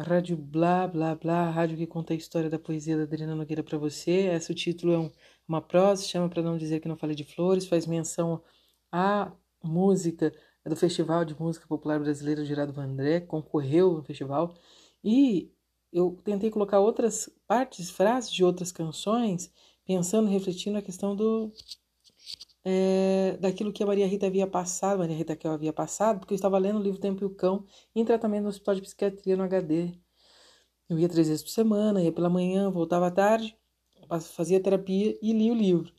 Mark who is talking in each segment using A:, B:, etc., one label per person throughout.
A: a rádio Blá Blá Blá, a rádio que conta a história da poesia da Adriana Nogueira para você. Esse título é um, uma prosa, chama para não dizer que não falei de flores, faz menção à música do Festival de Música Popular Brasileira Gerado Vandré, concorreu no festival, e eu tentei colocar outras partes, frases de outras canções, pensando, refletindo a questão do é, daquilo que a Maria Rita havia passado, Maria Rita que eu havia passado, porque eu estava lendo o livro Tempo e o Cão em tratamento no Hospital de Psiquiatria no HD. Eu ia três vezes por semana, ia pela manhã, voltava à tarde, fazia terapia e lia o livro.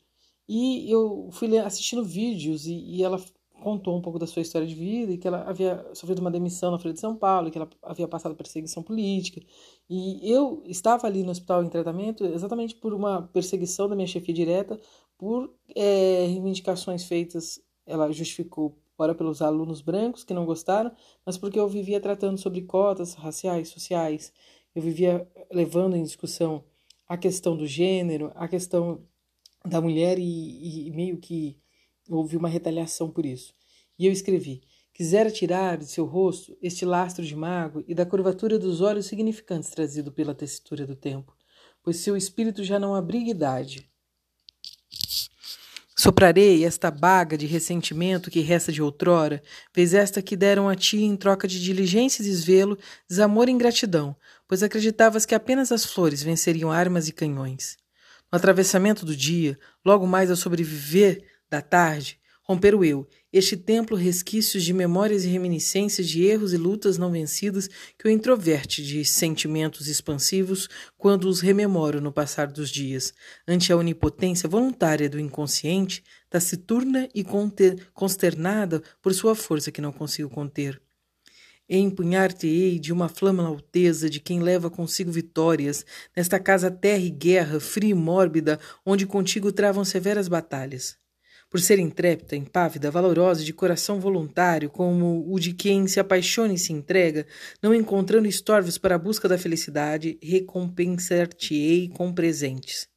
A: E eu fui assistindo vídeos e, e ela contou um pouco da sua história de vida e que ela havia sofrido uma demissão na Folha de São Paulo, que ela havia passado perseguição política. E eu estava ali no hospital em tratamento exatamente por uma perseguição da minha chefia direta, por é, reivindicações feitas, ela justificou, ora pelos alunos brancos que não gostaram, mas porque eu vivia tratando sobre cotas raciais, sociais, eu vivia levando em discussão a questão do gênero, a questão da mulher e, e meio que houve uma retaliação por isso. E eu escrevi: Quisera tirar de seu rosto este lastro de mago e da curvatura dos olhos significantes trazido pela tessitura do tempo, pois seu espírito já não abriga idade. Soprarei esta baga de ressentimento que resta de outrora, vez esta que deram a ti em troca de diligência e desvelo, desamor e ingratidão, pois acreditavas que apenas as flores venceriam armas e canhões. No atravessamento do dia, logo mais ao sobreviver da tarde, romper o eu, este templo resquícios de memórias e reminiscências de erros e lutas não vencidos que o introverte de sentimentos expansivos quando os rememoro no passar dos dias, ante a onipotência voluntária do inconsciente, taciturna e consternada por sua força que não consigo conter. Empunhar-te-ei de uma flama alteza de quem leva consigo vitórias, nesta casa terra e guerra, fria e mórbida, onde contigo travam severas batalhas por ser intrépida, impávida, valorosa, de coração voluntário, como o de quem se apaixona e se entrega, não encontrando estorvos para a busca da felicidade, recompensar-te-ei com presentes.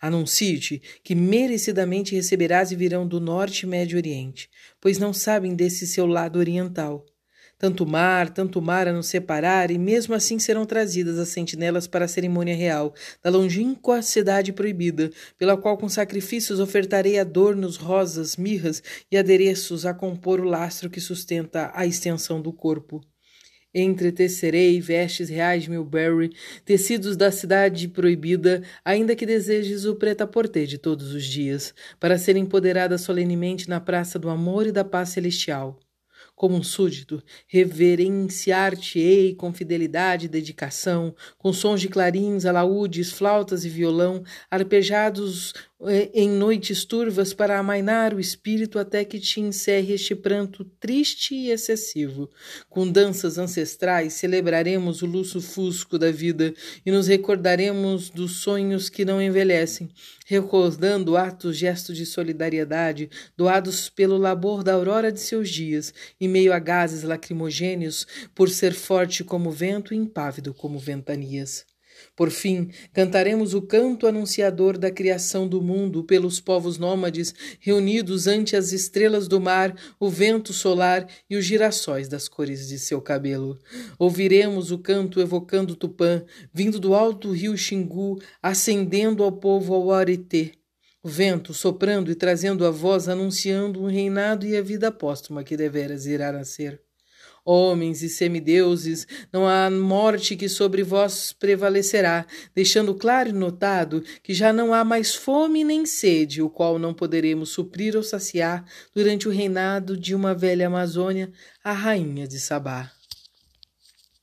A: Anuncio-te que merecidamente receberás e virão do norte e médio oriente, pois não sabem desse seu lado oriental. Tanto mar, tanto mar a nos separar, e mesmo assim serão trazidas as sentinelas para a cerimônia real, da longínqua cidade proibida, pela qual com sacrifícios ofertarei adornos, rosas, mirras e adereços a compor o lastro que sustenta a extensão do corpo. Entretecerei vestes reais de Milbury, tecidos da cidade proibida, ainda que desejes o preta-porter de todos os dias, para ser empoderada solenemente na praça do amor e da paz celestial. Como um súdito, reverenciar-te-ei com fidelidade e dedicação, com sons de clarins, alaúdes, flautas e violão, arpejados em noites turvas para amainar o espírito até que te encerre este pranto triste e excessivo. Com danças ancestrais celebraremos o luxo fusco da vida e nos recordaremos dos sonhos que não envelhecem, recordando atos gestos de solidariedade doados pelo labor da aurora de seus dias, em meio a gases lacrimogêneos, por ser forte como vento e impávido como ventanias. Por fim, cantaremos o canto anunciador da criação do mundo pelos povos nômades reunidos ante as estrelas do mar, o vento solar e os girassóis das cores de seu cabelo. Ouviremos o canto evocando Tupã, vindo do alto rio Xingu, ascendendo ao povo ao Aretê. O vento soprando e trazendo a voz anunciando um reinado e a vida póstuma que deveras irá nascer homens e semideuses, não há morte que sobre vós prevalecerá, deixando claro e notado que já não há mais fome nem sede, o qual não poderemos suprir ou saciar durante o reinado de uma velha Amazônia, a rainha de Sabá.